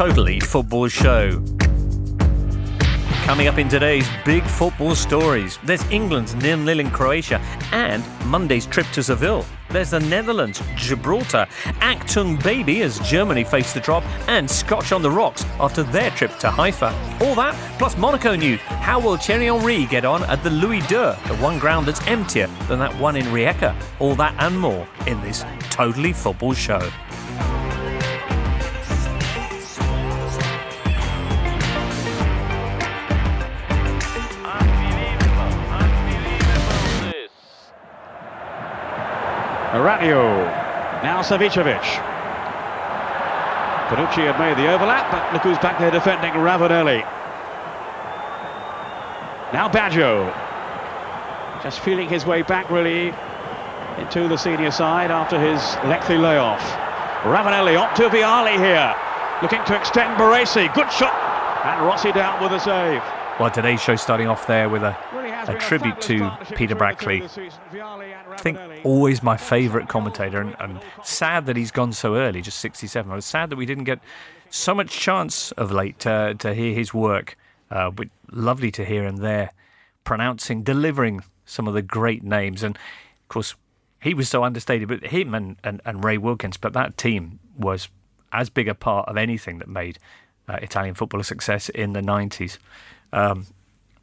Totally Football Show. Coming up in today's big football stories, there's England's nil-nil in Croatia and Monday's trip to Seville. There's the Netherlands, Gibraltar, Achtung Baby as Germany face the drop, and Scotch on the rocks after their trip to Haifa. All that, plus Monaco news. How will Thierry Henry get on at the Louis II, the one ground that's emptier than that one in Rijeka? All that and more in this Totally Football Show. Rabiot. Now Savicevic. Bonucci had made the overlap, but look who's back there defending Ravanelli. Now Baggio. Just feeling his way back really into the senior side after his lengthy layoff. Ravanelli on to Vialli here. Looking to extend Baresi. Good shot. And Rossi down with a save. Well, today's show starting off there with a, a tribute to Peter Brackley. I think always my favourite commentator, and, and, sad that he's gone so early, just 67. I was sad that we didn't get so much chance of late to, to hear his work. Uh, but lovely to hear him there pronouncing, delivering some of the great names. And of course, he was so understated, but him and, and, and Ray Wilkins, but that team was as big a part of anything that made uh, Italian football a success in the 90s. Um,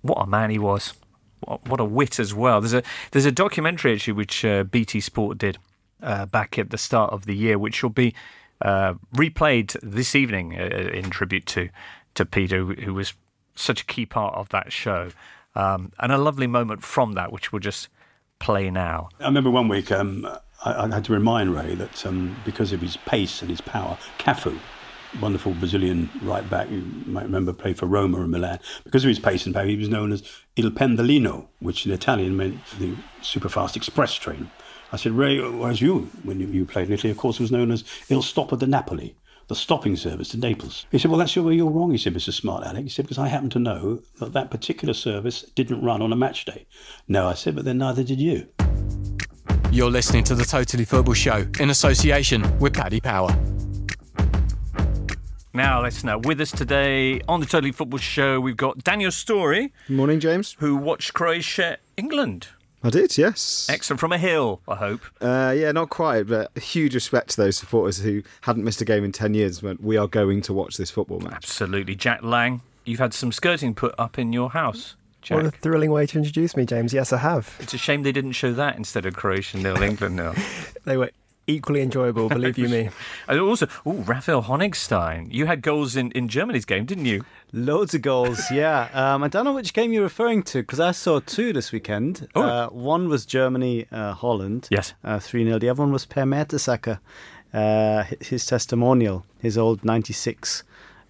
what a man he was! What, a wit as well. There's a there's a documentary actually which uh, BT Sport did uh, back at the start of the year, which will be uh, replayed this evening uh, in tribute to to Peter, who was such a key part of that show, um, and a lovely moment from that, which we'll just play now. I remember one week um, I, I, had to remind Ray that um, because of his pace and his power, Cafu wonderful Brazilian right back, you might remember, played for Roma and Milan. Because of his pace and power, he was known as Il Pendolino, which in Italian meant the super fast express train. I said, Ray, as you, when you played in Italy, of course, was known as Il Stopper de Napoli, the stopping service to Naples. He said, Well, that's where you're wrong, he said, Mr. Smart Alec. He said, Because I happen to know that that particular service didn't run on a match day. No, I said, But then neither did you. You're listening to the Totally Football Show in association with Paddy Power. Now, let's know. With us today on the Totally Football Show, we've got Daniel Storey. Morning, James. Who watched Croatia England. I did, yes. Excellent. From a hill, I hope. Uh, yeah, not quite, but huge respect to those supporters who hadn't missed a game in 10 years when we are going to watch this football match. Absolutely. Jack Lang, you've had some skirting put up in your house. Jack. What a thrilling way to introduce me, James. Yes, I have. It's a shame they didn't show that instead of Croatia nil, England nil. they were equally enjoyable, believe you me. And also, oh, Raphael Honigstein. You had goals in, in Germany's game, didn't you? Loads of goals, yeah. Um, I don't know which game you're referring to because I saw two this weekend. Oh. Uh, one was Germany uh, Holland. Yes. Uh, 3 0. The other one was Per Mertesacker. Uh, his testimonial, his old 96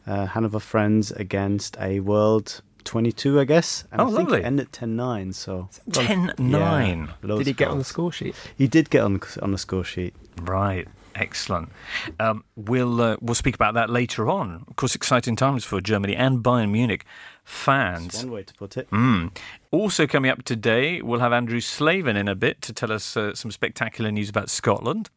uh, Hanover Friends against a world 22, I guess. And oh, I think lovely. it ended 10 9. So 10 9. Yeah, did he get on the score sheet? He did get on on the score sheet. Right. Excellent. Um, we'll uh, we'll speak about that later on. Of course, exciting times for Germany and Bayern Munich fans. That's one way to put it. Mm. Also coming up today, we'll have Andrew Slavin in a bit to tell us uh, some spectacular news about Scotland,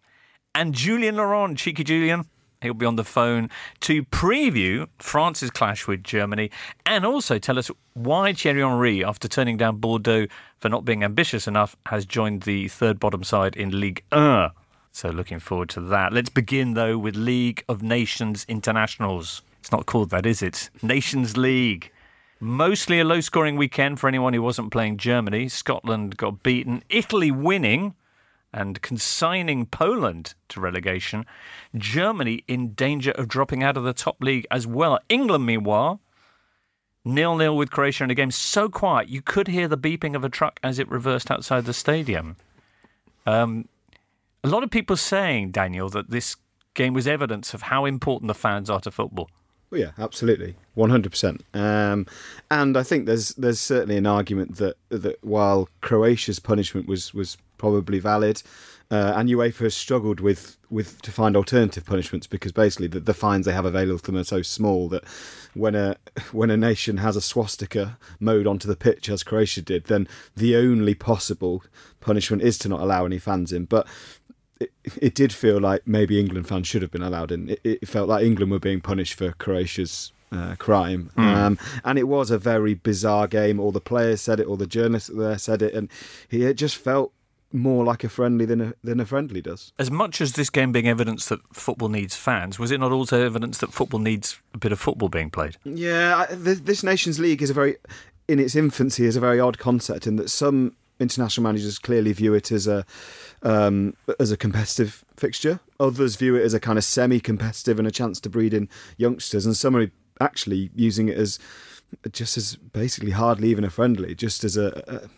and Julien Laurens, cheeky Julien. He'll be on the phone to preview France's clash with Germany and also tell us why Thierry Henry, after turning down Bordeaux for not being ambitious enough, has joined the third bottom side in Ligue 1. So looking forward to that. Let's begin though with League of Nations Internationals. It's not called that, is it? Nations League. Mostly a low scoring weekend for anyone who wasn't playing Germany. Scotland got beaten, Italy winning and consigning Poland to relegation. Germany in danger of dropping out of the top league as well. England, meanwhile, nil nil with Croatia in a game so quiet you could hear the beeping of a truck as it reversed outside the stadium. Um, a lot of people saying, Daniel, that this game was evidence of how important the fans are to football. Well, yeah, absolutely, one hundred percent. And I think there's there's certainly an argument that that while Croatia's punishment was was probably valid, uh, and UEFA has struggled with with to find alternative punishments because basically the, the fines they have available to them are so small that when a when a nation has a swastika mowed onto the pitch as Croatia did, then the only possible punishment is to not allow any fans in. But it, it did feel like maybe England fans should have been allowed in. It, it felt like England were being punished for Croatia's uh, crime. Hmm. Um, and it was a very bizarre game. All the players said it, all the journalists there said it, and it just felt more like a friendly than a than a friendly does. As much as this game being evidence that football needs fans, was it not also evidence that football needs a bit of football being played? Yeah, I, th- this Nations League is a very, in its infancy, is a very odd concept in that some international managers clearly view it as a um, as a competitive fixture. Others view it as a kind of semi-competitive and a chance to breed in youngsters, and some are actually using it as just as basically hardly even a friendly, just as a, a,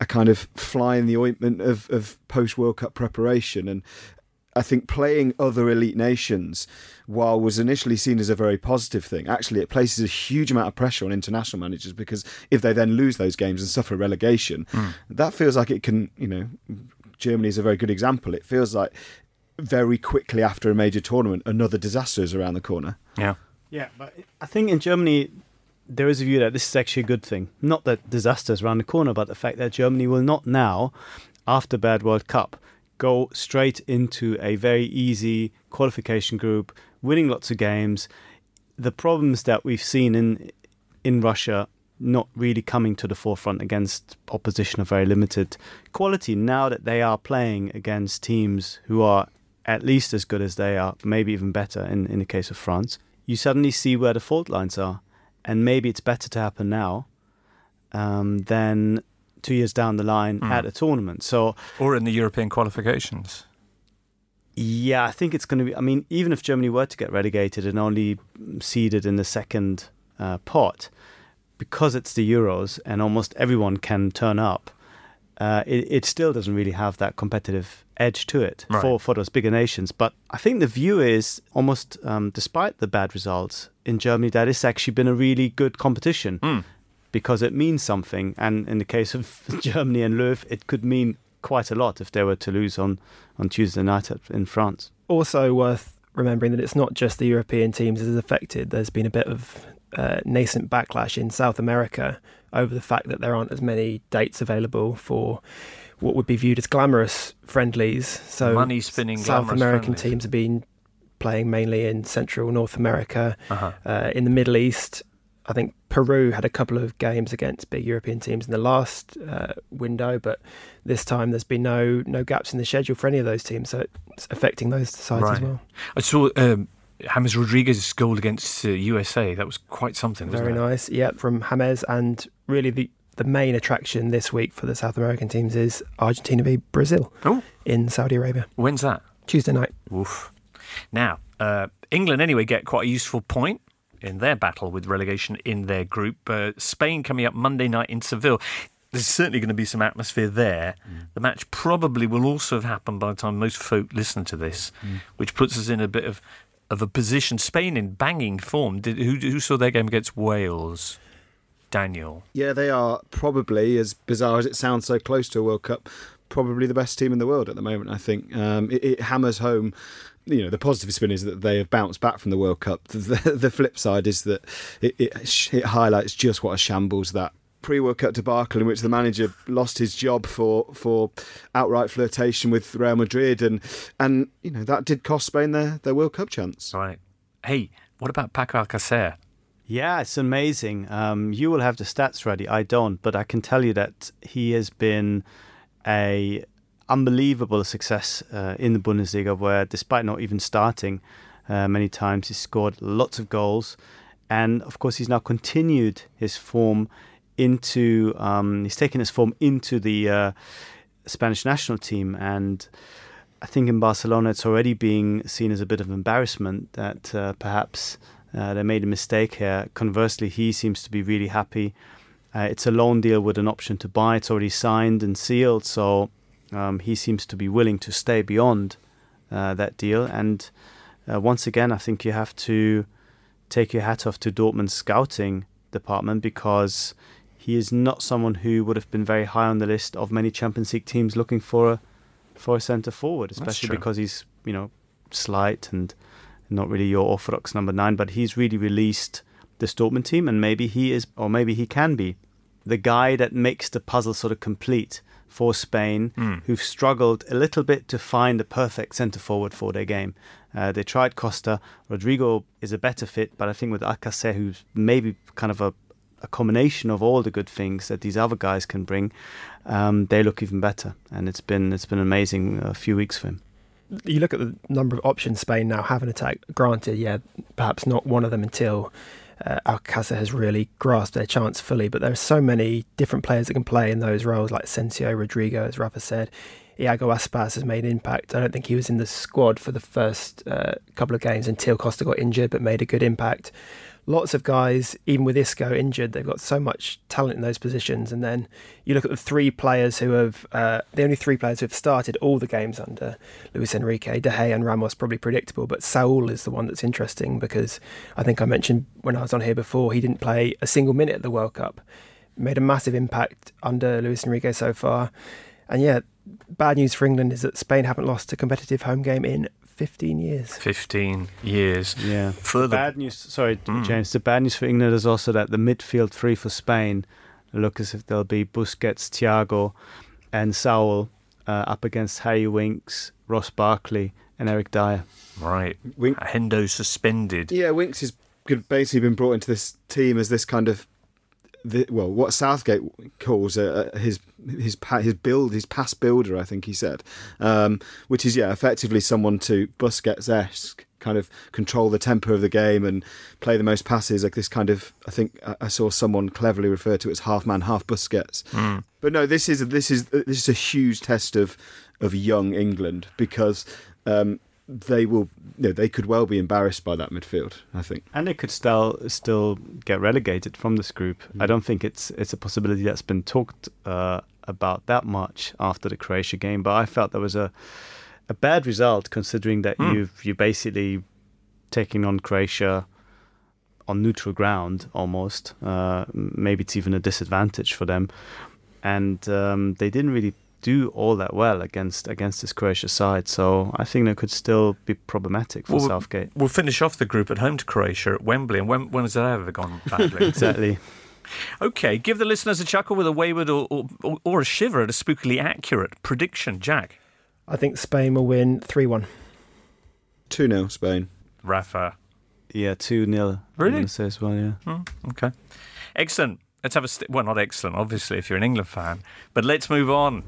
a kind of fly in the ointment of, of post World Cup preparation. And I think playing other elite nations, while was initially seen as a very positive thing, actually it places a huge amount of pressure on international managers because if they then lose those games and suffer relegation, hmm. that feels like it can, you know, Germany is a very good example. It feels like very quickly after a major tournament, another disaster is around the corner. Yeah. Yeah, but I think in Germany there is a view that this is actually a good thing. Not that disasters around the corner, but the fact that Germany will not now, after bad World Cup, go straight into a very easy qualification group, winning lots of games. The problems that we've seen in in Russia not really coming to the forefront against opposition of very limited quality now that they are playing against teams who are at least as good as they are, maybe even better in, in the case of France, you suddenly see where the fault lines are. And maybe it's better to happen now um, than two years down the line at a tournament. So, Or in the European qualifications. yeah, I think it's going to be. I mean, even if Germany were to get relegated and only seeded in the second uh, pot, because it's the Euros and almost everyone can turn up, uh, it, it still doesn't really have that competitive edge to it Right. for, for those bigger nations. But I think the view is almost, um, despite the bad results in Germany, that it's actually been a really good competition Mm. because it means something. And in the case of Germany and Löw, it could mean quite a lot if they were to lose on, on Tuesday night at, in France. Also worth remembering that it's not just the European teams that is affected. There's been a bit of uh, nascent backlash in South America over the fact that there aren't as many dates available for what would be viewed as glamorous friendlies. So Money spinning South American friendlies. teams have been playing mainly in Central North America, Uh-huh. uh, in the Middle East. I think Peru had a couple of games against big European teams in the last uh, window, but this time there's been no no gaps in the schedule for any of those teams, so it's affecting those sides as well. I saw um, James Rodriguez's goal against uh, USA. That was quite something, Very nice, yeah, from James. And really, the the main attraction this week for the South American teams is Argentina v Brazil Oh. in Saudi Arabia When's that? Tuesday night. Oof. Now, uh, England anyway get quite a useful point in their battle with relegation in their group. Uh, Spain coming up Monday night in Seville. There's certainly going to be some atmosphere there. The match probably will also have happened by the time most folk listen to this, which puts us in a bit of of a position. Spain in banging form. Did, who, who saw their game against Wales? Daniel. Yeah, they are probably, as bizarre as it sounds, so close to a World Cup, probably the best team in the world at the moment. I think um, it, it hammers home. You know, the positive spin is that they have bounced back from the World Cup. The, the flip side is that it, it, it highlights just what a shambles that pre-World Cup debacle in which the manager lost his job for for outright flirtation with Real Madrid, and and you know that did cost Spain their, their World Cup chance. Right. Hey, what about Paco Alcacer? Yeah, it's amazing. Um, you will have the stats ready. I don't, but I can tell you that he has been a unbelievable success uh, in the Bundesliga, where despite not even starting uh, many times, he's scored lots of goals, and of course he's now continued his form into. Um, he's taken his form into the uh, Spanish national team, and I think in Barcelona it's already being seen as a bit of embarrassment that uh, perhaps uh, they made a mistake here. Conversely, he seems to be really happy. Uh, it's a loan deal with an option to buy. It's already signed and sealed, so um, he seems to be willing to stay beyond uh, that deal. And uh, once again, I think you have to take your hat off to Dortmund's scouting department because he is not someone who would have been very high on the list of many Champions League teams looking for a for a centre forward, especially because he's you know slight and not really your orthodox number nine. But he's really released this Dortmund team, and maybe he is, or maybe he can be, the guy that makes the puzzle sort of complete for Spain, Mm. who've struggled a little bit to find the perfect centre forward for their game. Uh, they tried Costa. Rodrigo is a better fit, but I think with Alcacer, who's maybe kind of a, a combination of all the good things that these other guys can bring, um, they look even better. And it's been it's been an amazing uh, few weeks for him. you look at the number of options Spain now have in attack. Granted, yeah, perhaps not one of them until uh, Alcácer has really grasped their chance fully. But there are so many different players that can play in those roles, like Asensio, Rodrigo, as Rafa said. Iago Aspas has made an impact. I don't think he was in the squad for the first uh, couple of games until Costa got injured, but made a good impact. Lots of guys, even with Isco injured, they've got so much talent in those positions. And then you look at the three players who have, uh, the only three players who have started all the games under Luis Enrique, De Gea and Ramos, probably predictable. But Saul is the one that's interesting because I think I mentioned when I was on here before, he didn't play a single minute at the World Cup. Made a massive impact under Luis Enrique so far. And yeah, bad news for England is that Spain haven't lost a competitive home game in 15 years. 15 years. Yeah. Further. Bad news. Sorry, Mm. James. The bad news for England is also that the midfield three for Spain look as if they'll be Busquets, Thiago, and Saul uh, up against Harry Winks, Ross Barkley, and Eric Dier. Right. Wink- Hendo suspended. Yeah, Winks has basically been brought into this team as this kind of, the, well, what Southgate calls uh, his his his build, his pass builder. I think he said, um, which is yeah, effectively someone to Busquets esque kind of control the tempo of the game and play the most passes. Like this kind of, I think I- saw someone cleverly refer to it as half man, half Busquets. Mm. But no, this is this is this is a huge test of of young England because um, they will, you know, they could well be embarrassed by that midfield. I think. And they could still still get relegated from this group. I don't think it's it's a possibility that's been talked uh, about that much after the Croatia game. But I felt there was a a bad result considering that Hmm. you've you basically taking on Croatia on neutral ground almost. Uh, maybe it's even a disadvantage for them, and um, they didn't really do all that well against against this Croatia side. So I think that could still be problematic for Well, Southgate. We'll finish off the group at home to Croatia at Wembley. And when, when has that ever gone badly? Exactly. okay, give the listeners a chuckle with a wayward or, or, or, or a shiver at a spookily accurate prediction. Jack, I think Spain will win 3 1. Two 0 Spain. Rafa. Yeah, 2 0. Really? I'm gonna say as well, yeah. Hmm, okay. Excellent. Let's have a st- well, not excellent, obviously, if you're an England fan, but let's move on.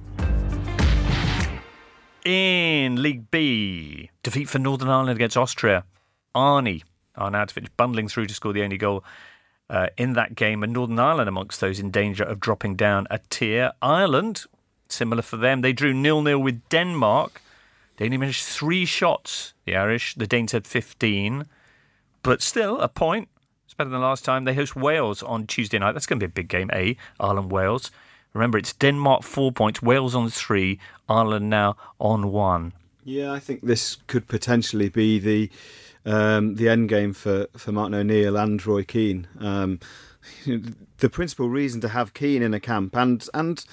In League B, defeat for Northern Ireland against Austria. Arnie Arnautovic bundling through to score the only goal uh, in that game, and Northern Ireland amongst those in danger of dropping down a tier. Ireland, similar for them, they drew nil nil with Denmark. They only managed three shots. The Irish, the Danes had 15, but still a point. It's better than last time. They host Wales on Tuesday night. That's going to be a big game, eh? Ireland Wales. Remember, it's Denmark four points, Wales on three, Ireland now on one. Yeah, I think this could potentially be the um, the end game for, for Martin O'Neill and Roy Keane. Um, the principal reason to have Keane in a camp and and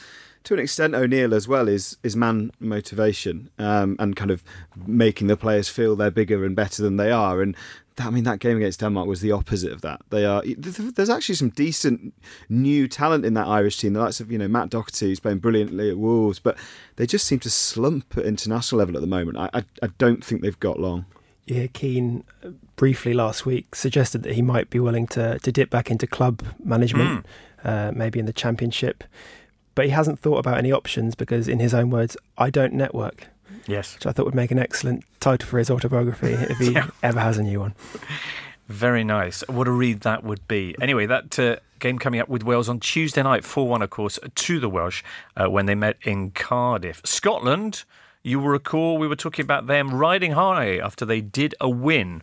to an extent O'Neill as well is is man motivation um, and kind of making the players feel they're bigger and better than they are and. That- I mean, that game against Denmark was the opposite of that. They are. There's actually some decent new talent in that Irish team. The likes of you know Matt Doherty, who's playing brilliantly at Wolves, but they just seem to slump at international level at the moment. I, I, I don't think they've got long. Yeah, Keane uh, briefly last week suggested that he might be willing to, to dip back into club management, uh, maybe in the championship. But he hasn't thought about any options because, in his own words, I don't network, Yes. which I thought would make an excellent title for his autobiography if he Yeah. ever has a new one. Very nice. What a read that would be. Anyway, that uh, game coming up with Wales on Tuesday night, 4 1, of course, to the Welsh uh, when they met in Cardiff. Scotland, you will recall we were talking about them riding high after they did a win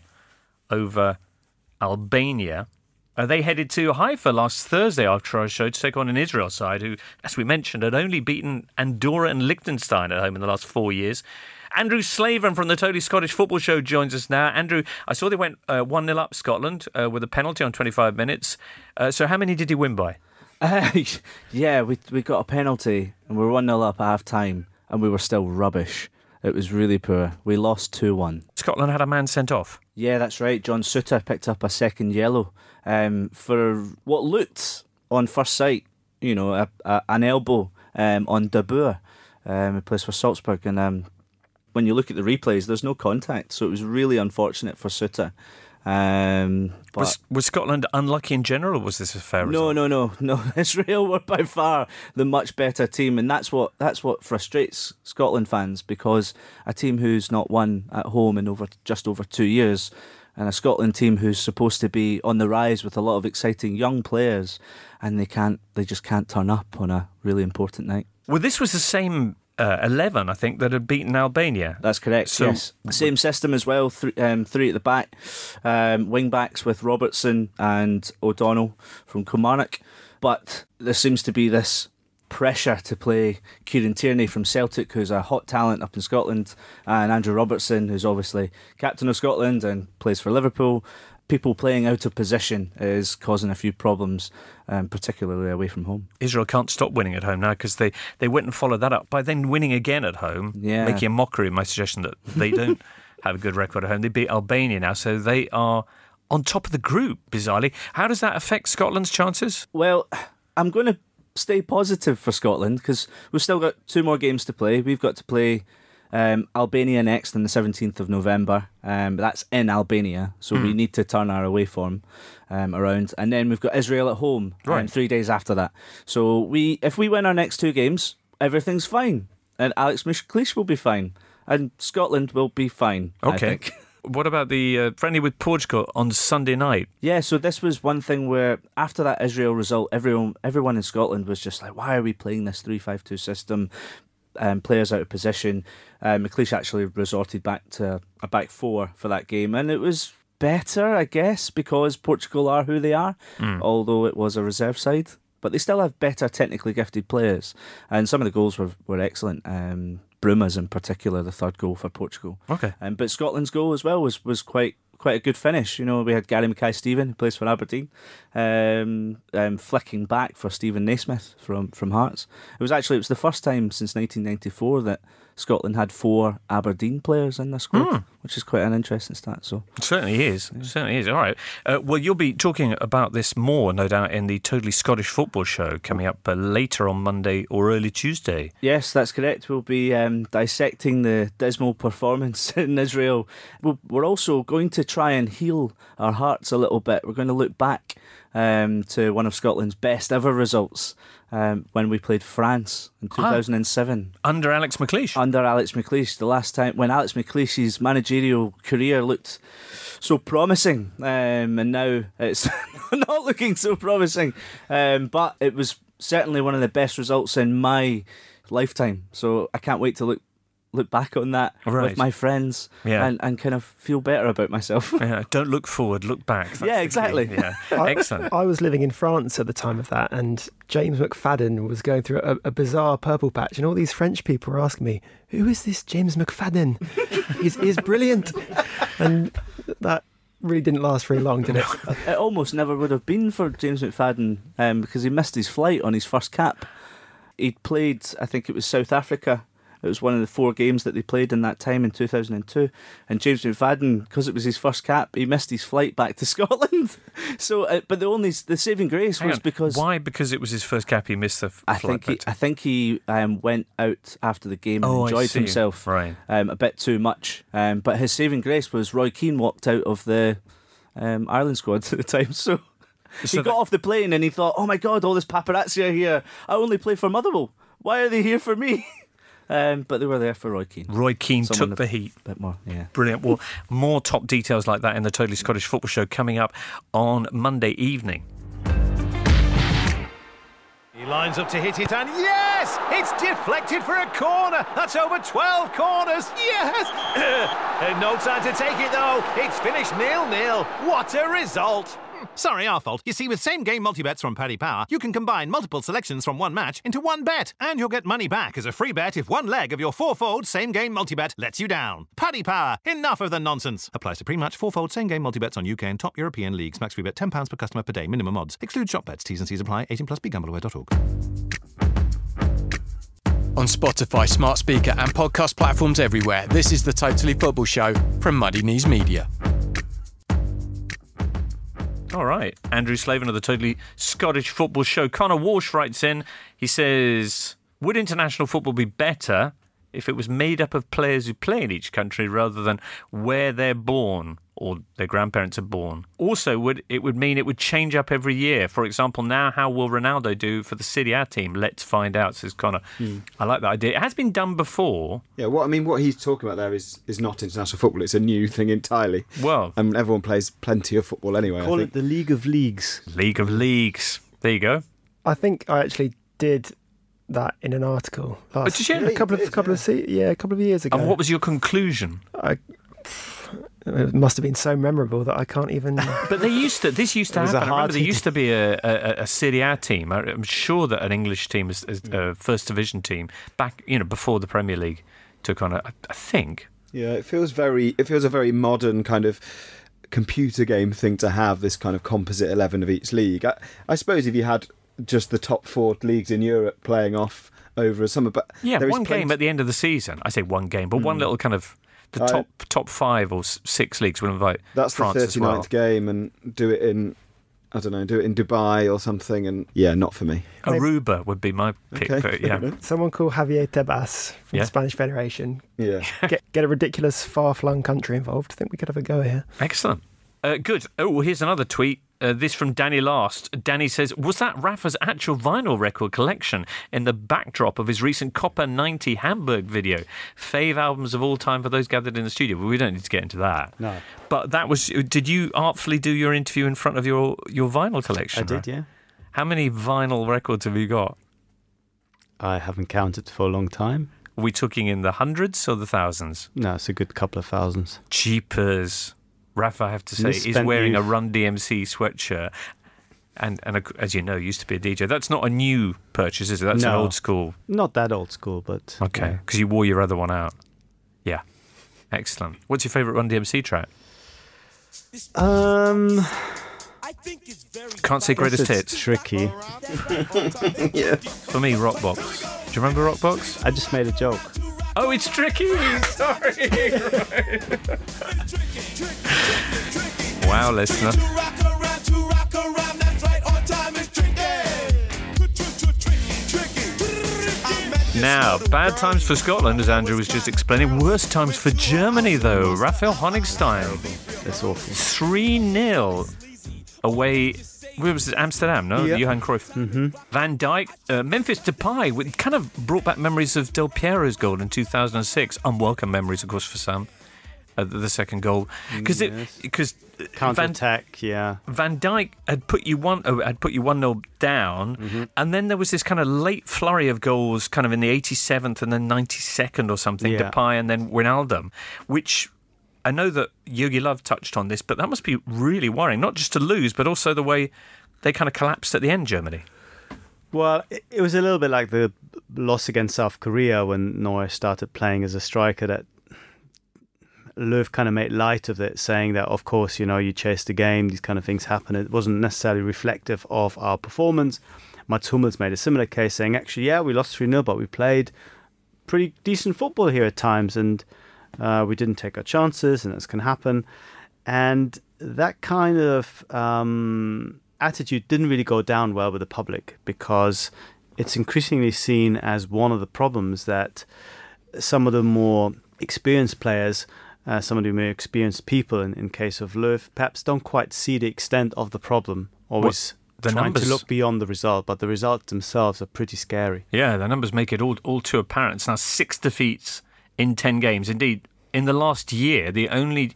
over Albania. Uh, they headed to Haifa last Thursday after our show to take on an Israel side who, as we mentioned, had only beaten Andorra and Liechtenstein at home in the last four years. Andrew Slaven from the Totally Scottish Football Show joins us now. Andrew, I saw they went uh, 1 0 up Scotland uh, with a penalty on 25 minutes. Uh, so, how many did he win by? Uh, yeah, we we got a penalty and we were 1 0 up at half time and we were still rubbish. It was really poor. We lost 2 1. Scotland had a man sent off. Yeah, that's right. John Souttar picked up a second yellow um, for what looked on first sight, you know, a, a, an elbow um, on Dabbur, um, who plays for Salzburg. And um, when you look at the replays, there's no contact, so it was really unfortunate for Souttar. Um, but Was, was Scotland unlucky in general, or was this a fair result? no, no, no, no. Israel were by far the much better team, and that's what that's what frustrates Scotland fans because a team who's not won at home in over just over two years, and a Scotland team who's supposed to be on the rise with a lot of exciting young players, and they can't, they just can't turn up on a really important night. Well, this was the same uh, 11, I think, that had beaten Albania. That's correct. So- yes, same system as well. Three, um, three at the back, um, wing backs with Robertson and O'Donnell from Kilmarnock. But there seems to be this pressure to play Kieran Tierney from Celtic, who's a hot talent up in Scotland, and Andrew Robertson, who's obviously captain of Scotland and plays for Liverpool. People playing out of position is causing a few problems, um, particularly away from home. Israel can't stop winning at home now because they, they went and followed that up by then winning again at home, Yeah. making a mockery of my suggestion that they don't have a good record at home. They beat Albania now, so they are on top of the group, bizarrely. How does that affect Scotland's chances? Well, I'm going to stay positive for Scotland because we've still got two more games to play. We've got to play um, Albania next on the 17th of November. Um, that's in Albania, so we need to turn our away form um, around. And then we've got Israel at home um, Right. three days after that. So we, if we win our next two games, everything's fine. And Alex McLeish will be fine. And Scotland will be fine. Okay. What about the uh, friendly with Portugal on Sunday night? Yeah, so this was one thing where after that Israel result, everyone everyone in Scotland was just like, why are we playing this three five two system? Um, players out of position. Um, McLeish actually resorted back to a back four for that game, and it was better, I guess, because Portugal are who they are. Although it was a reserve side, but they still have better technically gifted players, and some of the goals were were excellent. Um, Bruma's in particular, the third goal for Portugal. Okay. Um, but Scotland's goal as well was, was quite quite a good finish. You know, we had Gary Mackay-Steven, who plays for Aberdeen, um, um, flicking back for Steven Naismith from, from Hearts. It was actually it was the first time since 1994 that Scotland had four Aberdeen players in their squad, which is quite an interesting stat. So It certainly is. It certainly is. All right. Uh, well, you'll be talking about this more, no doubt, in the Totally Scottish Football Show coming up uh, later on Monday or early Tuesday. Yes, that's correct. We'll be um, dissecting the dismal performance in Israel. We're also going to try and heal our hearts a little bit. We're going to look back um, to one of Scotland's best ever results um, when we played France in 2007 Under Alex McLeish. under Alex McLeish. The last time when Alex McLeish's managerial career looked so promising, um, and now it's not looking so promising. Um, but it was certainly one of the best results in my lifetime. So I can't wait to look look back on that Right. with my friends Yeah. and, and kind of feel better about myself. Yeah, don't look forward, look back. That's Yeah, exactly. Yeah, I- excellent. I was living in France at the time of that, and James McFadden was going through a, a bizarre purple patch, and all these French people were asking me, "Who is this James McFadden? he's, he's brilliant," and that really didn't last very long, did it? it almost never would have been for James McFadden um, because he missed his flight on his first cap. He'd played, I think it was South Africa. It was one of the four games that they played in that time in 2002. And James McFadden, because it was his first cap, he missed his flight back to Scotland. so, uh, but the only the saving grace Hang was on. because Why? Because it was his first cap, he missed the f- I flight think he, back to- I think he um, went out after the game and Oh, I enjoyed himself Right. um, a bit too much. Um, but his saving grace was Roy Keane walked out of the um, Ireland squad at the time. So, So he got that- off the plane and he thought, "Oh my God, all this paparazzi are here. I only play for Motherwell. Why are they here for me?" um, but they were there for Roy Keane. Roy Keane Someone took the heat. bit more, yeah. Brilliant. Well, more top details like that in the Totally Scottish Football Show coming up on Monday evening. He lines up to hit it, and yes! It's deflected for a corner. That's over 12 corners. Yes! No time to take it, though. It's finished nil nil. What a result! Sorry, our fault. You see, with same game multi bets from Paddy Power, you can combine multiple selections from one match into one bet, and you'll get money back as a free bet if one leg of your four-fold same game multi bet lets you down. Paddy Power, enough of the nonsense. Applies to pre-match four-fold same game multi bets on UK and top European leagues. Max free bet £10 per customer per day. Minimum odds. Exclude shop bets. T's and C's apply. 18 plus. BeGambleAware.org. On Spotify, smart speaker, and podcast platforms everywhere, this is the Totally Football Show from Muddy Knees Media. All right. Andrew Slavin of the Totally Scottish Football Show. Connor Walsh writes in. He says, Would international football be better if it was made up of players who play in each country rather than where they're born or their grandparents are born? Also, would it would mean it would change up every year. For example, now how will Ronaldo do for the Serie A team? Let's find out, says Connor. Hmm. I like that idea. It has been done before. Yeah, what I mean, what he's talking about there is is not international football. It's a new thing entirely. Well, and everyone plays plenty of football anyway. Call I it the League of Leagues. League of Leagues. There you go. I think I actually did that in an article last did you? a couple of couple of se- yeah a couple of years ago. And what was your conclusion? I, it must have been so memorable that I can't even. But they used to. This used to It was a happen. I remember there used to be a, a, a Serie A team. I- I'm sure that an English team, is, is a mm. first division team, back you know before the Premier League took on. A, I I think. Yeah, it feels very. It feels a very modern kind of computer game thing to have this kind of composite eleven of each league. I, I suppose if you had just the top four leagues in Europe playing off over a summer, but Yeah, there is one game at the end of the season. I say one game, but one mm. little kind of the I- top top five or six leagues will invite That's France the as 39th well. game, and do it in. I don't know, do it in Dubai or something, and yeah, not for me. Aruba would be my pick, Okay, but yeah. Someone called Javier Tebas from Yeah. the Spanish Federation Yeah, get get a ridiculous far-flung country involved. I think we could have a go here. Excellent. Uh, good. Oh, well, here's another tweet. Uh, this from Danny Last. Danny says, Was that Rafa's actual vinyl record collection in the backdrop of his recent Copa 90 Hamburg video? Fave albums of all time for those gathered in the studio. Well, we don't need to get into that. No. But that was. Did you artfully do your interview in front of your, your vinyl collection? I did, yeah. How many vinyl records have you got? I haven't counted for a long time. Are we talking in the hundreds or the thousands? No, it's a good couple of thousands. Jeepers. Rafa, I have to say, is wearing a. Run DMC sweatshirt. And, and as you know, used to be a DJ. That's not a new purchase, is it? That's an old school. Not that old school, but Okay. yeah. Because you wore your other one out. Yeah. Excellent. What's your favourite Run DMC track? Um, Can't say greatest it's hits. tricky. yeah. For me, Rockbox. Do you remember Rockbox? I just made a joke. Oh, it's tricky. Sorry. wow, listener. Now, bad times for Scotland, as Andrew was just explaining. Worst times for Germany, though. Raphael Honigstein, That's awful. 3 0 away. Where was it? Amsterdam, no? Johan Cruyff. Mm-hmm. Van Dijk, uh, Memphis Depay, with kind of brought back memories of Del Piero's goal in 2006. Unwelcome memories, of course, for some. Uh, the second goal because Yes. because Counter Van, attack, yeah. Van Dijk had put you one oh, had put you one 0 down, Mm-hmm. and then there was this kind of late flurry of goals, kind of in the 87th and then 92nd or something. Yeah. Depay and then Wijnaldum, which I know that Jogi Löw touched on this, but that must be really worrying, not just to lose, but also the way they kind of collapsed at the end. Germany. Well, it, was a little bit like the loss against South Korea when Neuer started playing as a striker. That Löw kind of made light of it, saying that, of course, you know, you chase the game, these kind of things happen. It wasn't necessarily reflective of our performance. Mats Hummels made a similar case, saying, actually, yeah, we lost 3 0, but we played pretty decent football here at times, and uh, we didn't take our chances, and this can happen. And that kind of um, attitude didn't really go down well with the public because it's increasingly seen as one of the problems that some of the more experienced players, uh, some of the more experienced people, in, in case of Löw, perhaps don't quite see the extent of the problem. Always the trying numbers- to look beyond the result, but the results themselves are pretty scary. Yeah, the numbers make it all all too apparent. It's now six defeats in ten games. Indeed, in the last year, the only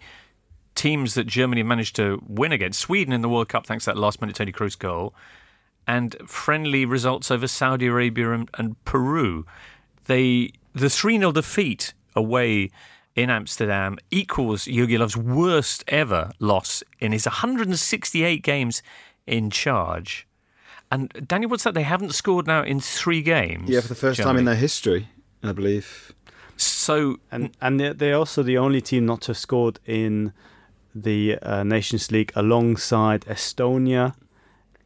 teams that Germany managed to win against Sweden in the World Cup, thanks to that last minute Toni Kroos goal, and friendly results over Saudi Arabia and, and Peru. They the three 0 defeat away in Amsterdam equals Jogi Löw's worst ever loss in his 168 games in charge. And Daniel, what's that? They haven't scored now in three games. Yeah, for the first time in their history, I believe. So And and they're, they're also the only team not to have scored in the uh, Nations League alongside Estonia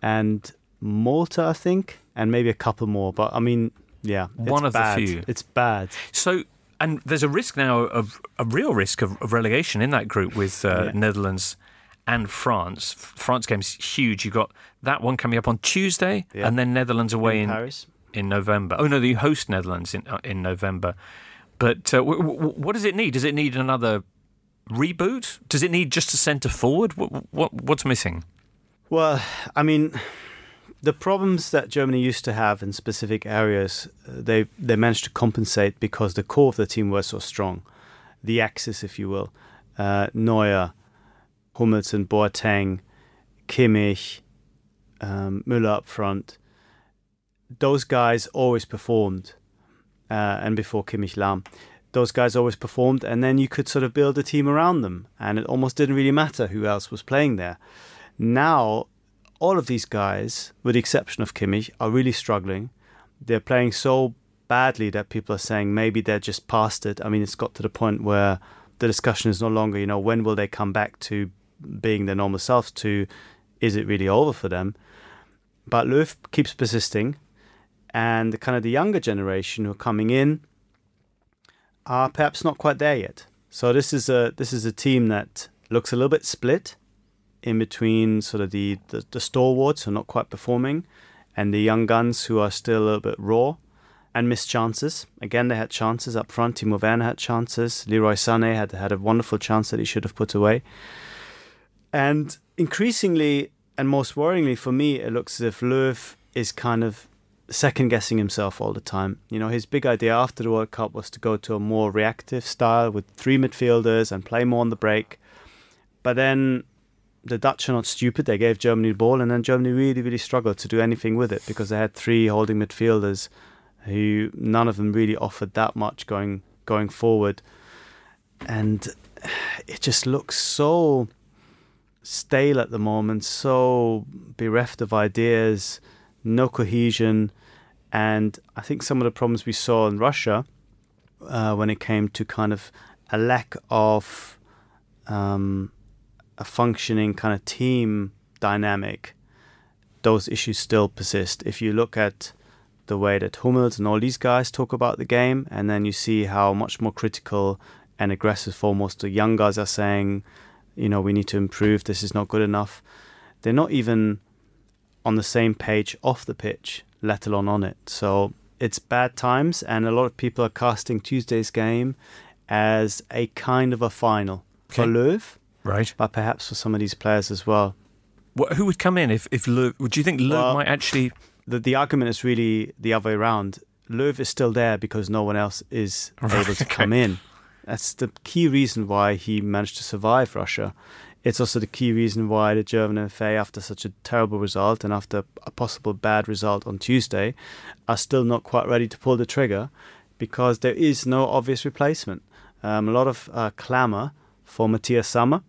and Malta, I think, and maybe a couple more. But I mean, yeah, One of the few. It's bad. So, and there's a risk now of a real risk of, of relegation in that group with uh, Yeah. Netherlands and France. France game's huge. You've got that one coming up on Tuesday, Yeah. and then Netherlands away in, in Paris. in November. Oh no, you host Netherlands in uh, in November. But uh, w- w- what does it need? Does it need another reboot? Does it need just a centre forward? What, what what's missing? Well, I mean, the problems that Germany used to have in specific areas, uh, they they managed to compensate because the core of the team was so strong, the axis, if you will, uh, Neuer, Hummels and Boateng, Kimmich, um, Müller up front. Those guys always performed, uh, and before Kimmich Lahm, those guys always performed, and then you could sort of build a team around them, and it almost didn't really matter who else was playing there. Now, all of these guys, with the exception of Kimmich, are really struggling. They're playing so badly that people are saying maybe they're just past it. I mean, it's got to the point where the discussion is no longer, you know, when will they come back to being their normal selves, to is it really over for them? But Löw keeps persisting, and the kind of the younger generation who are coming in are perhaps not quite there yet. So this is a this is a team that looks a little bit split in between sort of the, the, the stalwarts who are not quite performing and the young guns who are still a little bit raw and missed chances. Again, they had chances up front. Timo Werner had chances. Leroy Sané had had a wonderful chance that he should have put away. And increasingly and most worryingly for me, it looks as if Löw is kind of second guessing himself all the time. You know, his big idea after the World Cup was to go to a more reactive style with three midfielders and play more on the break. But then the Dutch are not stupid. They gave Germany the ball, and then Germany really, really struggled to do anything with it because they had three holding midfielders who none of them really offered that much going going forward. And it just looks so stale at the moment, so bereft of ideas, no cohesion. And I think some of the problems we saw in Russia uh, when it came to kind of a lack of um, a functioning kind of team dynamic, those issues still persist. If you look at the way that Hummels and all these guys talk about the game, and then you see how much more critical and aggressive foremost the young guys are saying, you know, we need to improve, this is not good enough. They're not even on the same page off the pitch, let alone on it. So it's bad times, and a lot of people are casting Tuesday's game as a kind of a final okay. for Löw Right. But perhaps for some of these players as well. What, who would come in if, if Löw, would you think Löw well, might actually. The, the argument is really the other way around. Löw is still there because no one else is right, able to okay. come in. That's the key reason why he managed to survive Russia. It's also the key reason why the German FA, after such a terrible result and after a possible bad result on Tuesday, are still not quite ready to pull the trigger because there is no obvious replacement. Um, a lot of uh, clamour for Matthias Sammer,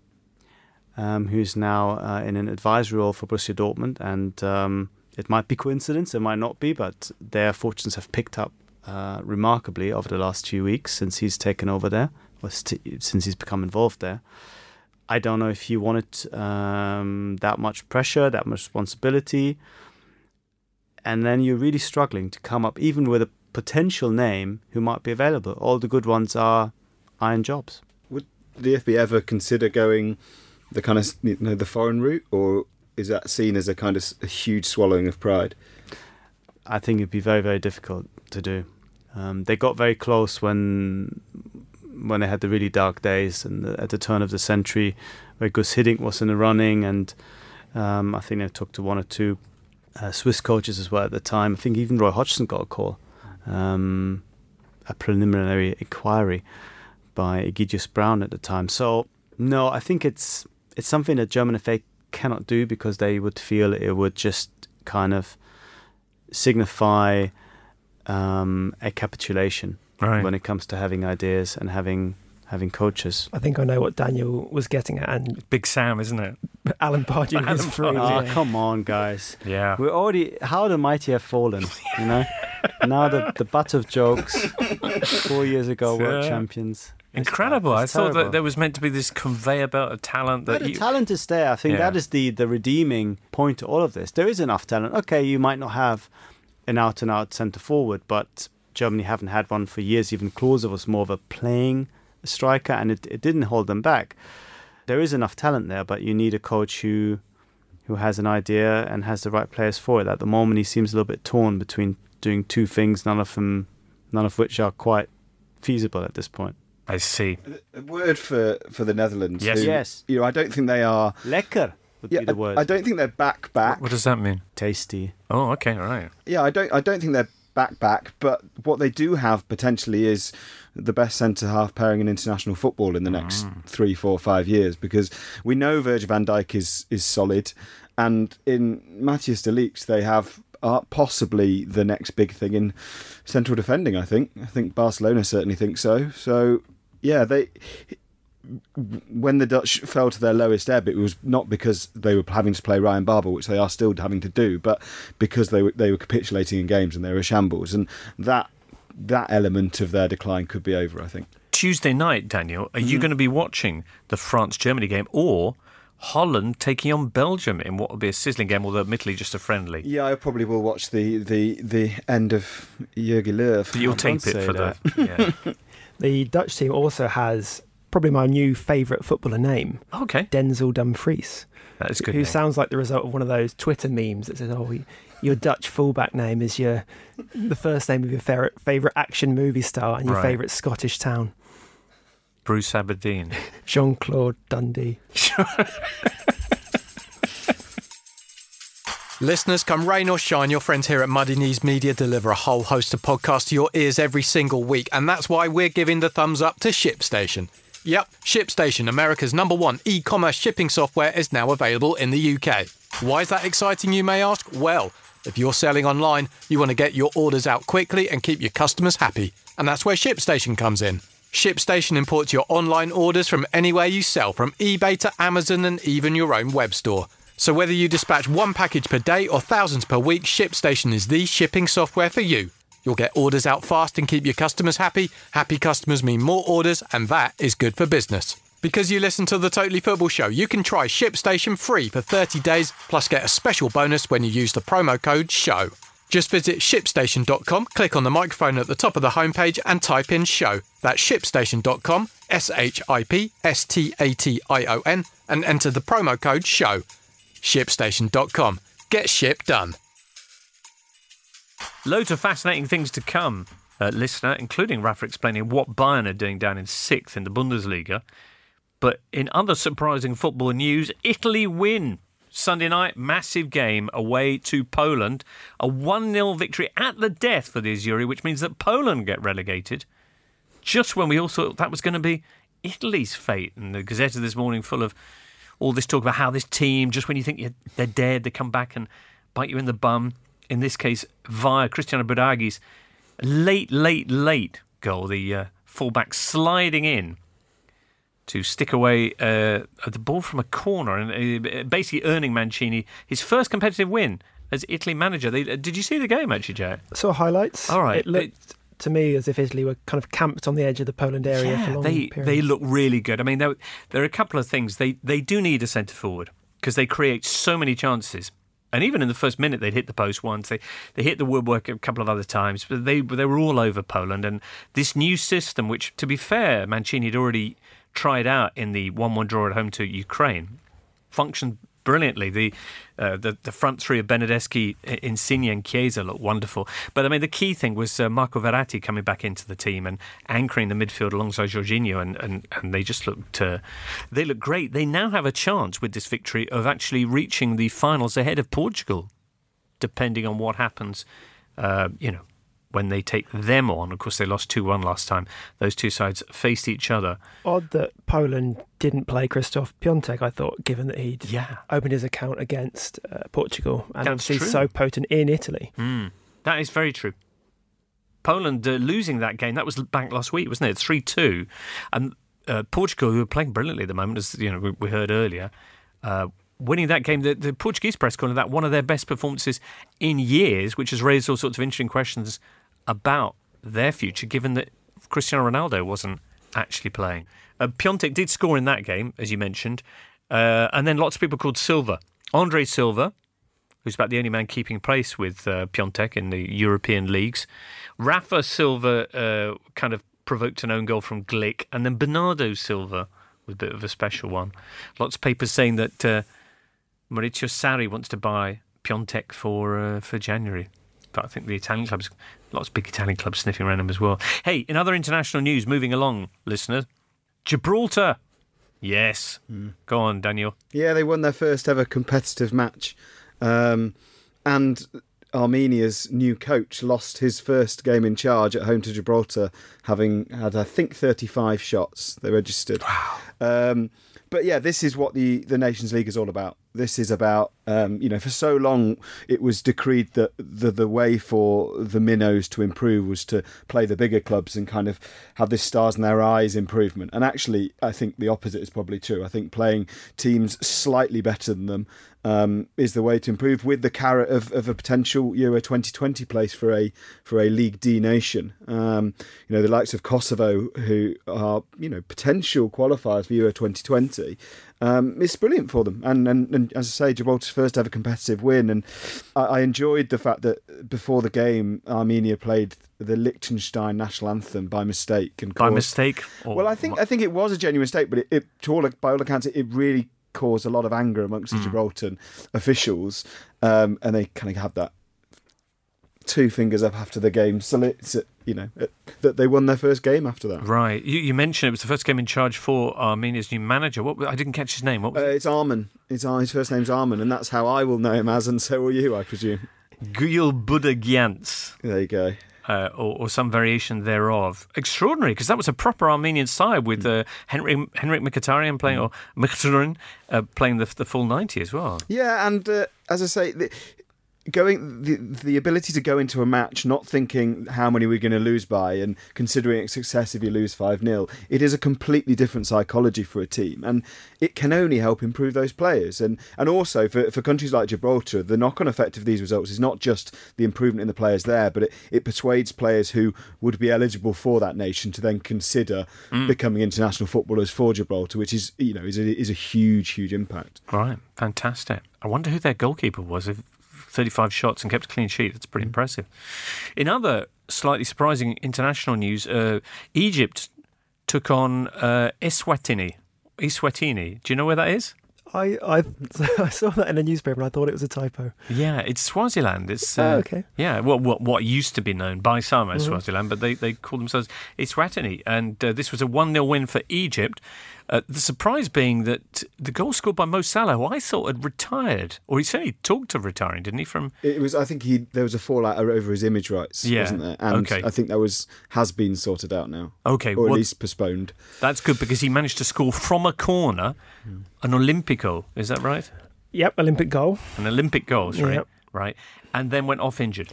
um, who's now uh, in an advisory role for Borussia Dortmund. And um, it might be coincidence, it might not be, but their fortunes have picked up uh, remarkably over the last few weeks since he's taken over there, or st- since he's become involved there. I don't know if he wanted um, that much pressure, that much responsibility. And then you're really struggling to come up, even with a potential name who might be available. All the good ones are iron jobs. Would the FB ever consider going the kind of you know the foreign route, or is that seen as a kind of a huge swallowing of pride? I think it'd be very very difficult to do. Um, they got very close when when they had the really dark days and the, at the turn of the century, where Guus Hiddink was in the running, and um, I think they talked to one or two uh, Swiss coaches as well at the time. I think even Roy Hodgson got a call, um, a preliminary inquiry by Egidius Braun at the time. So no, I think it's it's something that German FA cannot do because they would feel it would just kind of signify um, a capitulation right. when it comes to having ideas and having having coaches. I think I know what Daniel was getting at. And Big Sam, isn't it? Alan Pardew Alan is free. Oh, ah, yeah. come on, guys. Yeah. We're already, how the mighty have fallen, you know? now the, the butt of jokes, four years ago, world uh, champions. Incredible! I thought that there was meant to be this conveyor belt of talent. That the you... talent is there. I think yeah. that is the the redeeming point to all of this. There is enough talent. Okay, you might not have an out and out centre forward, but Germany haven't had one for years. Even Klose was more of a playing striker, and it, it didn't hold them back. There is enough talent there, but you need a coach who who has an idea and has the right players for it. At the moment, he seems a little bit torn between doing two things, none of them, none of which are quite feasible at this point. I see. A word for, for the Netherlands. Yes. who, Yes. You know, I don't think they are. Lekker would Yeah, be the I- word. I, don't think they're back back. What does that mean? Tasty. Oh, okay, right. Yeah, I don't. I don't think they're back back. But what they do have potentially is the best centre half pairing in international football in the next three, four, five years. Because we know Virgil van Dijk is is solid, and in Matthias de Ligt they have. Uh, possibly the next big thing in central defending. I think. I think Barcelona certainly think so. So yeah, they when the Dutch fell to their lowest ebb, it was not because they were having to play Ryan Babel, which they are still having to do, but because they were they were capitulating in games and they were shambles, and that that element of their decline could be over. I think. Tuesday night, Daniel, are Mm-hmm. you going to be watching the France Germany game or Holland taking on Belgium in what will be a sizzling game, although admittedly just a friendly? Yeah, I probably will watch the the the end of Jurgen Löw. But you'll tape it for that. the. Yeah. The Dutch team also has probably my new favourite footballer name, okay, Denzel Dumfries, that is a good. who name. sounds like the result of one of those Twitter memes that says, "Oh, y- your Dutch fullback name is your the first name of your favorite favorite action movie star and your Right. favourite Scottish town, Bruce Aberdeen. Jean Claude Dundee." Listeners, come rain or shine, your friends here at Muddy Knees Media deliver a whole host of podcasts to your ears every single week, and that's why we're giving the thumbs up to ShipStation. Yep, ShipStation, America's number one e commerce shipping software, is now available in the UK. Why is that exciting, you may ask? Well, if you're selling online, you want to get your orders out quickly and keep your customers happy, and that's where ShipStation comes in. ShipStation imports your online orders from anywhere you sell, from eBay to Amazon and even your own web store. So whether you dispatch one package per day or thousands per week, ShipStation is the shipping software for you. You'll get orders out fast and keep your customers happy. Happy customers mean more orders, and that is good for business. Because you listen to the Totally Football Show, you can try ShipStation free for 30 days, plus get a special bonus when you use the promo code SHOW. Just visit shipstation.com, click on the microphone at the top of the homepage, and type in SHOW. That's shipstation.com, S H I P S T A T I O N, and enter the promo code SHOW. Shipstation.com. Get ship done. Loads of fascinating things to come, uh, listener, including Rafa explaining what Bayern are doing down in sixth in the Bundesliga. But in other surprising football news, Italy win. Sunday night, massive game away to Poland. A 1 0 victory at the death for the Azzurri, which means that Poland get relegated. Just when we all thought that was going to be Italy's fate. And the Gazette this morning full of all this talk about how this team, just when you think they're dead, they come back and bite you in the bum. In this case, via Cristiano Biraghi's late, late, late goal, the uh, fullback sliding in to stick away uh, the ball from a corner and uh, basically earning Mancini his first competitive win as Italy manager. They, uh, did you see the game actually, Jay? Saw highlights. All right. It looked to me as if Italy were kind of camped on the edge of the Poland area for long they periods. they look really good. I mean, there, there are a couple of things they they do need a centre forward because they create so many chances. And even in the first minute, they'd hit the post once. They they hit the woodwork a couple of other times, but they they were all over Poland. And this new system, which to be fair, Mancini had already tried out in the one-one draw at home to Ukraine, functioned brilliantly. The uh, the, the front three of Bernardeschi, Insigne, and Chiesa looked wonderful. But I mean, the key thing was uh, Marco Verratti coming back into the team and anchoring the midfield alongside Jorginho, and, and, and they just looked uh, they looked great. They now have a chance with this victory of actually reaching the finals ahead of Portugal, depending on what happens. Uh, you know. When they take them on, of course, they lost 2 1 last time. Those two sides faced each other. Odd that Poland didn't play Krzysztof Piątek, I thought, given that he'd Yeah. opened his account against uh, Portugal and That's obviously true. so potent in Italy. Mm, that is very true. Poland uh, losing that game that was back last week, wasn't it? Three two, and uh, Portugal, who are playing brilliantly at the moment, as you know we, we heard earlier, uh, winning that game. The, the Portuguese press calling that one of their best performances in years, which has raised all sorts of interesting questions about their future, given that Cristiano Ronaldo wasn't actually playing. Uh, Piątek did score in that game, as you mentioned, uh, and then lots of people called Silva, Andre Silva who's about the only man keeping pace with uh, Piątek in the European leagues. Rafa Silva uh, kind of provoked an own goal from Glik, and then Bernardo Silva was a bit of a special one. Lots of papers saying that uh, Maurizio Sarri wants to buy Piątek for uh, for January. But I think the Italian clubs, lots of big Italian clubs sniffing around him as well. Hey, in other international news, moving along, listeners, Gibraltar. Yes. Go on, Daniel. Yeah, they won their first ever competitive match. Um, and Armenia's new coach lost his first game in charge at home to Gibraltar, having had, I think, 35 shots they registered. Wow. Um, but yeah, this is what the, the Nations League is all about. This is about, um, you know, for so long it was decreed that the, the way for the minnows to improve was to play the bigger clubs and kind of have this stars in their eyes improvement. And actually, I think the opposite is probably true. I think playing teams slightly better than them um, is the way to improve with the carrot of, of a potential Euro 2020 place for a for a League D nation. Um, you know, the likes of Kosovo, who are you know potential qualifiers for Euro 2020. Um, it's brilliant for them, and, and and as I say, Gibraltar's first ever competitive win, and I, I enjoyed the fact that before the game, Armenia played the Liechtenstein national anthem by mistake and By mistake? Or well, I think I think it was a genuine mistake, but it, it to all by all accounts, it, it really caused a lot of anger amongst Hmm. the Gibraltar officials, um, and they kind of have that two fingers up after the game, so it's, uh, you know uh, that they won their first game after that. Right. You, you mentioned it was the first game in charge for Armenia's new manager. What I didn't catch his name. What was Uh, it's Armin. It's Ar- his first name's Armin, and that's how I will know him as, and so will you, I presume. Gül Budagyants. There you go. uh, or, or some variation thereof. Extraordinary, because that was a proper Armenian side with uh, Henrikh Henrikh Mkhitaryan playing or Mkhitaryan uh, playing the the full ninety as well. Yeah, and uh, as I say, the, going the the ability to go into a match not thinking how many we're going to lose by and considering it success if you lose 5 0 it is a completely different psychology for a team and it can only help improve those players and and also for, for countries like Gibraltar the knock-on effect of these results is not just the improvement in the players there but it, it persuades players who would be eligible for that nation to then consider mm. becoming international footballers for Gibraltar which is you know is a, is a huge huge impact Right, fantastic. I wonder who their goalkeeper was. If 35 shots and kept a clean sheet. That's pretty impressive. In other slightly surprising international news, uh, Egypt took on uh, Eswatini. Eswatini. Do you know where that is? I, I I saw that in a newspaper and I thought it was a typo. Yeah, it's Swaziland. It's Oh, uh, okay. Yeah, well, what what used to be known by some as Swaziland, but they they call themselves Eswatini, and uh, this was a one 0 win for Egypt. Uh, the surprise being that the goal scored by Mo Salah, who I thought had retired, or he certainly talked of retiring, didn't he? From It was. I think he there was a fallout over his image rights, Yeah, wasn't there? And okay. I think that was has been sorted out now, okay, or at well, least postponed. that's good because he managed to score from a corner, an Olympico. Is that right? Yep, Olympic goal. An Olympic goal, right? Yep. Right, and then went off injured.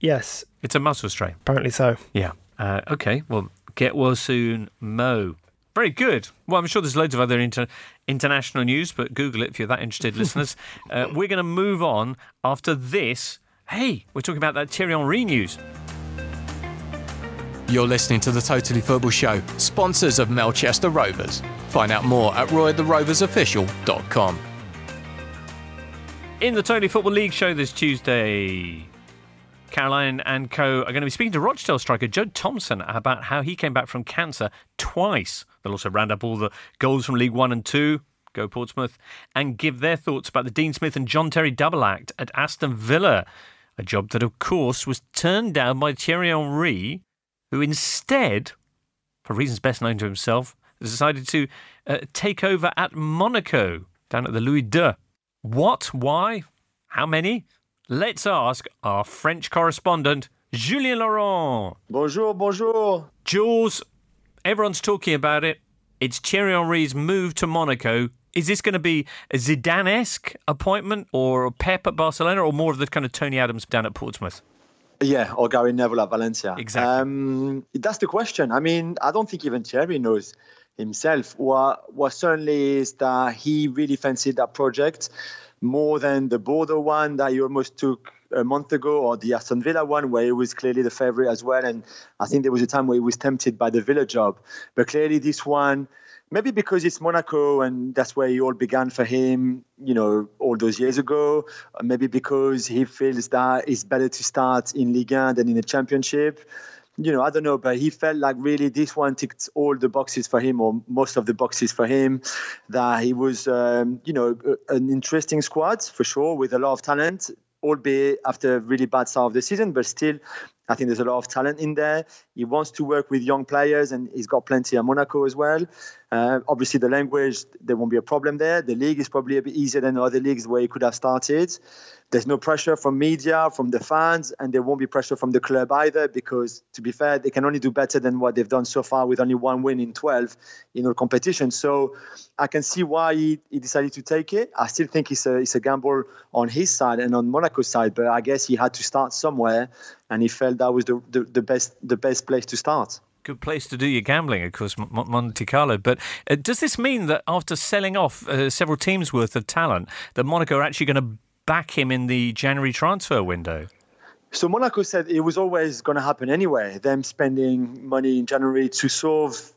Yes, It's a muscle strain. apparently so. Yeah. Uh, okay. Well, get well soon, Mo. Very good. Well, I'm sure there's loads of other inter- international news, but Google it if you're that interested, listeners. Uh, we're going to move on after this. Hey, we're talking about that Thierry Henry news. You're listening to the Totally Football Show, sponsors of Melchester Rovers. Find out more at roytheroversofficial.com. In the Totally Football League show this Tuesday, Caroline and co are going to be speaking to Rochdale striker Judd Thompson about how he came back from cancer twice. They'll also round up all the goals from League One and Two, go Portsmouth, and give their thoughts about the Dean Smith and John Terry double act at Aston Villa, a job that, of course, was turned down by Thierry Henry, who instead, for reasons best known to himself, has decided to uh, take over at Monaco, down at the Louis II. What? Why? How many? Let's ask our French correspondent, Julien Laurens. Bonjour, bonjour. Jules, everyone's talking about it. It's Thierry Henry's move to Monaco. Is this going to be a Zidane esque appointment or a Pep at Barcelona or more of the kind of Tony Adams down at Portsmouth? Yeah, or Gary Neville at Valencia. Exactly. Um, that's the question. I mean, I don't think even Thierry knows himself. What, what certainly is that he really fancied that project more than the Bordeaux one that he almost took a month ago or the Aston Villa one where he was clearly the favourite as well. And I think there was a time where he was tempted by the Villa job. But clearly this one, maybe because it's Monaco and that's where it all began for him, you know, all those years ago. Maybe because he feels that it's better to start in Ligue 1 than in the Championship. You know, I don't know, but he felt like really this one ticked all the boxes for him, or most of the boxes for him. That he was, um, you know, an interesting squad for sure, with a lot of talent. Albeit after a really bad start of the season, but still, I think there's a lot of talent in there. He wants to work with young players, and he's got plenty at Monaco as well. Uh, obviously, the language there won't be a problem there. The league is probably a bit easier than other leagues where he could have started. There's no pressure from media, from the fans, and there won't be pressure from the club either. Because to be fair, they can only do better than what they've done so far with only one win in 12 in all competitions. So I can see why he, he decided to take it. I still think it's a it's a gamble on his side and on Monaco's side, but I guess he had to start somewhere, and he felt that was the, the, the best the best place to start good place to do your gambling, of course, Monte Carlo. But uh, does this mean that after selling off uh, several teams' worth of talent, that Monaco are actually going to back him in the January transfer window? So Monaco said it was always going to happen anyway. Them spending money in January to solve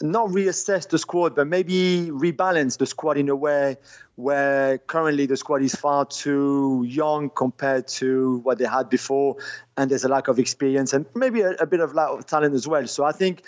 not reassess the squad, but maybe rebalance the squad in a way where currently the squad is far too young compared to what they had before, and there's a lack of experience and maybe a, a bit of lack of talent as well. So I think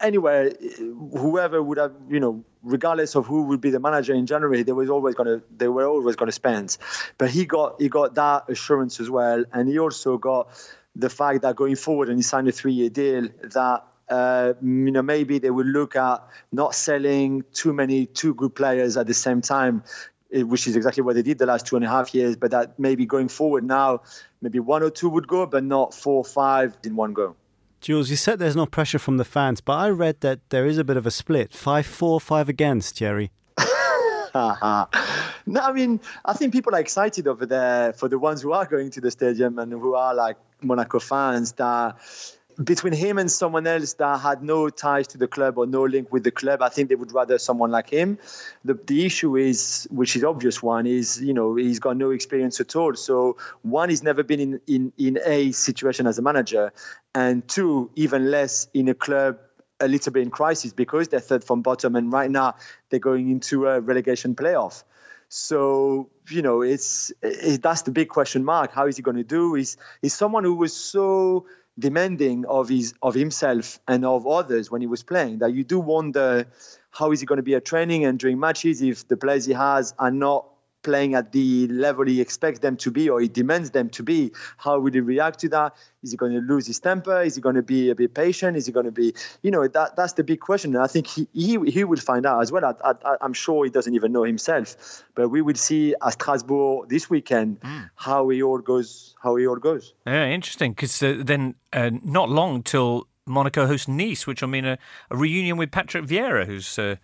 anyway, whoever would have, you know, regardless of who would be the manager in January, they was always gonna they were always gonna spend. But he got he got that assurance as well, and he also got the fact that going forward, and he signed a three year deal that uh, you know, maybe they will look at not selling too many too good players at the same time, eh, which is exactly what they did the last two and a half years. But that maybe going forward now, maybe one or two would go, but not four or five in one go. Jules, you said there's no pressure from the fans, but I read that there is a bit of a split five four, five against, Thierry. no, I mean, I think people are excited over there for the ones who are going to the stadium and who are like Monaco fans that between him and someone else that had no ties to the club or no link with the club, I think they would rather someone like him. The, the issue is, which is obvious one, is you know he's got no experience at all. So one, he's never been in in in a situation as a manager, and two, even less in a club a little bit in crisis because they're third from bottom, and right now they're going into a relegation playoff. So you know, it's it, that's the big question mark. How is he going to do? Is is someone who was so demanding of his of himself and of others when he was playing that you do wonder how is he going to be at training and during matches if the players he has are not playing at the level he expects them to be or he demands them to be, how will he react to that? Is he going to lose his temper? Is he going to be a bit patient? Is he going to be, you know, that that's the big question. And I think he he, he will find out as well. I, I, I'm sure he doesn't even know himself, but we will see at Strasbourg this weekend mm. how he all goes. How he all goes. Yeah, interesting. Because uh, then uh, not long till Monaco hosts Nice, which will mean a, a reunion with Patrick Vieira, who's. Uh,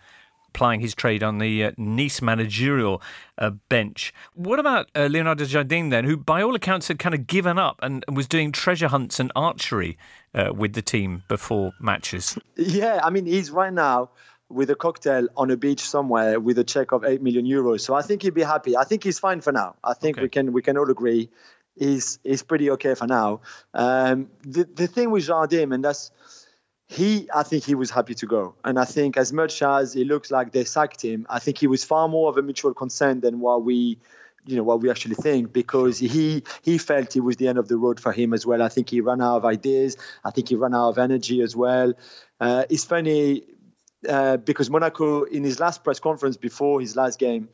plying his trade on the uh, Nice managerial uh, bench. What about uh, Leonardo Jardim then, who by all accounts had kind of given up and was doing treasure hunts and archery uh, with the team before matches? Yeah, I mean, he's right now with a cocktail on a beach somewhere with a check of 8 million euros. So I think he'd be happy. I think he's fine for now. I think okay. we can we can all agree he's he's pretty okay for now. Um, the the thing with Jardim, and that's he, I think he was happy to go. And I think as much as it looks like they sacked him, I think he was far more of a mutual consent than what we, you know, what we actually think because he he felt it was the end of the road for him as well. I think he ran out of ideas. I think he ran out of energy as well. Uh, it's funny uh, because Monaco, in his last press conference before his last game,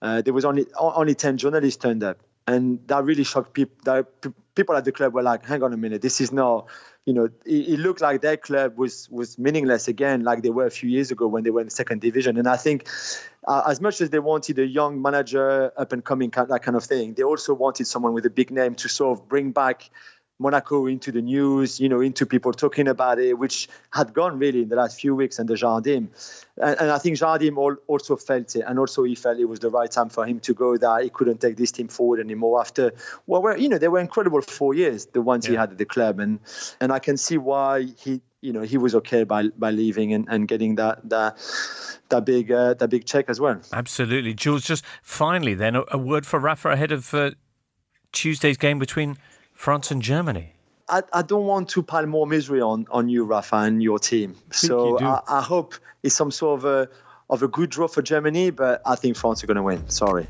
uh, there was only only ten journalists turned up, and that really shocked people. That people at the club were like, "Hang on a minute, this is not." You know, it, it, looked like their club was was meaningless again, like they were a few years ago when they were in the second division. And I think, uh, as much as they wanted a young manager, up and coming, that kind of thing, they also wanted someone with a big name to sort of bring back Monaco into the news, you know, into people talking about it, which had gone really in the last few weeks under Jardim. And, and I think Jardim also felt it, and also he felt it was the right time for him to go. That he couldn't take this team forward anymore after, well, were, you know, they were incredible four years, the ones yeah. he had at the club, and and I can see why he, you know, he was okay by by leaving and, and getting that that that big uh, that big check as well. Absolutely, Jules. Just finally, then a, a word for Rafa ahead of uh, Tuesday's game between France and Germany. I, I, don't want to pile more misery on, on you, Rafa, and your team. So you I, I, hope it's some sort of a, of a good draw for Germany, but I think France are going to win. Sorry.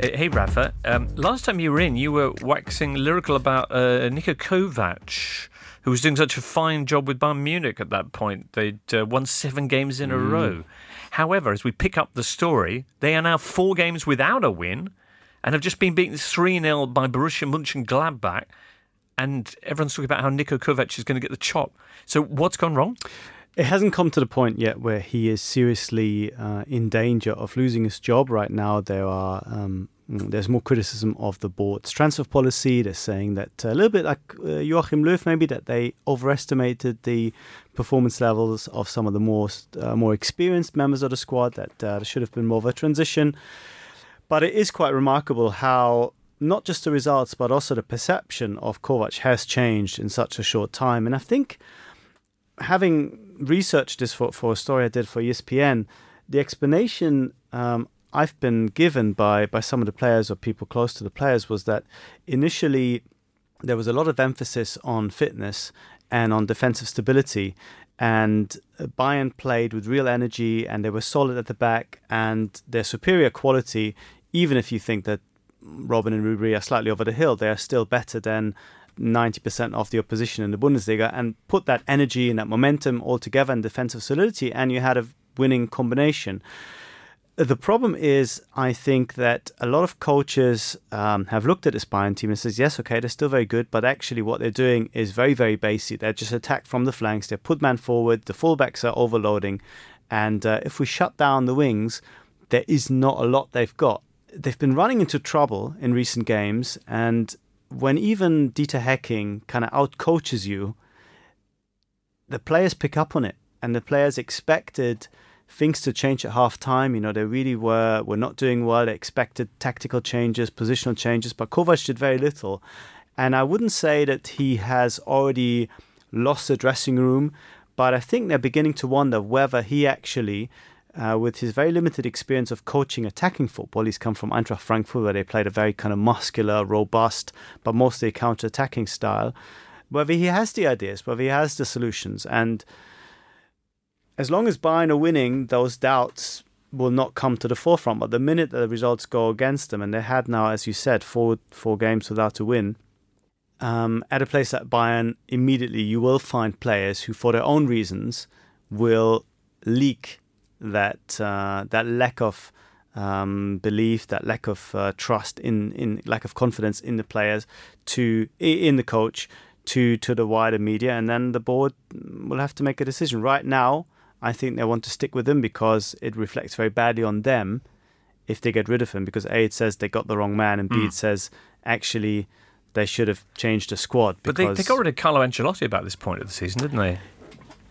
Hey, Rafa. Um, last time you were in, you were waxing lyrical about uh, Niko Kovac, who was doing such a fine job with Bayern Munich at that point. They'd uh, won seven games in mm. a row. However, as we pick up the story, they are now four games without a win and have just been beaten 3 0 by Borussia Mönchengladbach. And everyone's talking about how Niko Kovac is going to get the chop. So, what's gone wrong? It hasn't come to the point yet where he is seriously uh, in danger of losing his job. Right now, there are um, there's more criticism of the board's transfer policy. They're saying that uh, a little bit like uh, Joachim Löw, maybe that they overestimated the performance levels of some of the most uh, more experienced members of the squad. That uh, there should have been more of a transition. But it is quite remarkable how not just the results, but also the perception of Kovac has changed in such a short time. And I think having researched this for, for a story I did for ESPN, the explanation um, I've been given by, by some of the players or people close to the players was that initially there was a lot of emphasis on fitness and on defensive stability. And uh, Bayern played with real energy and they were solid at the back and their superior quality, even if you think that Robben and Ribery are slightly over the hill, they are still better than 90% of the opposition in the Bundesliga and put that energy and that momentum all together in defensive solidity, and you had a winning combination. The problem is, I think that a lot of coaches um, have looked at this Bayern team and says, yes, okay, they're still very good, but actually what they're doing is very, very basic. They're just attacked from the flanks. They put man forward. The fullbacks are overloading, and uh, if we shut down the wings, there is not a lot they've got. They've been running into trouble in recent games, and when even Dieter Hecking kind of out coaches you, the players pick up on it, and the players expected things to change at half time. You know, they really were were not doing well. They expected tactical changes, positional changes, but Kovac did very little. And I wouldn't say that he has already lost the dressing room, but I think they're beginning to wonder whether he actually uh, with his very limited experience of coaching attacking football, he's come from Eintracht Frankfurt, where they played a very kind of muscular, robust, but mostly counter attacking style. Whether he has the ideas, whether he has the solutions. And as long as Bayern are winning, those doubts will not come to the forefront. But the minute that the results go against them, and they had now, as you said, four, four games without a win, um, at a place like Bayern, immediately you will find players who, for their own reasons, will leak that uh, that lack of um, belief, that lack of uh, trust in in lack of confidence in the players, to in the coach, to to the wider media, and then the board will have to make a decision. Right now, I think they want to stick with him because it reflects very badly on them if they get rid of him. Because a it says they got the wrong man, and b it mm. says actually they should have changed the squad. But they, they got rid of Carlo Ancelotti about this point of the season, didn't they?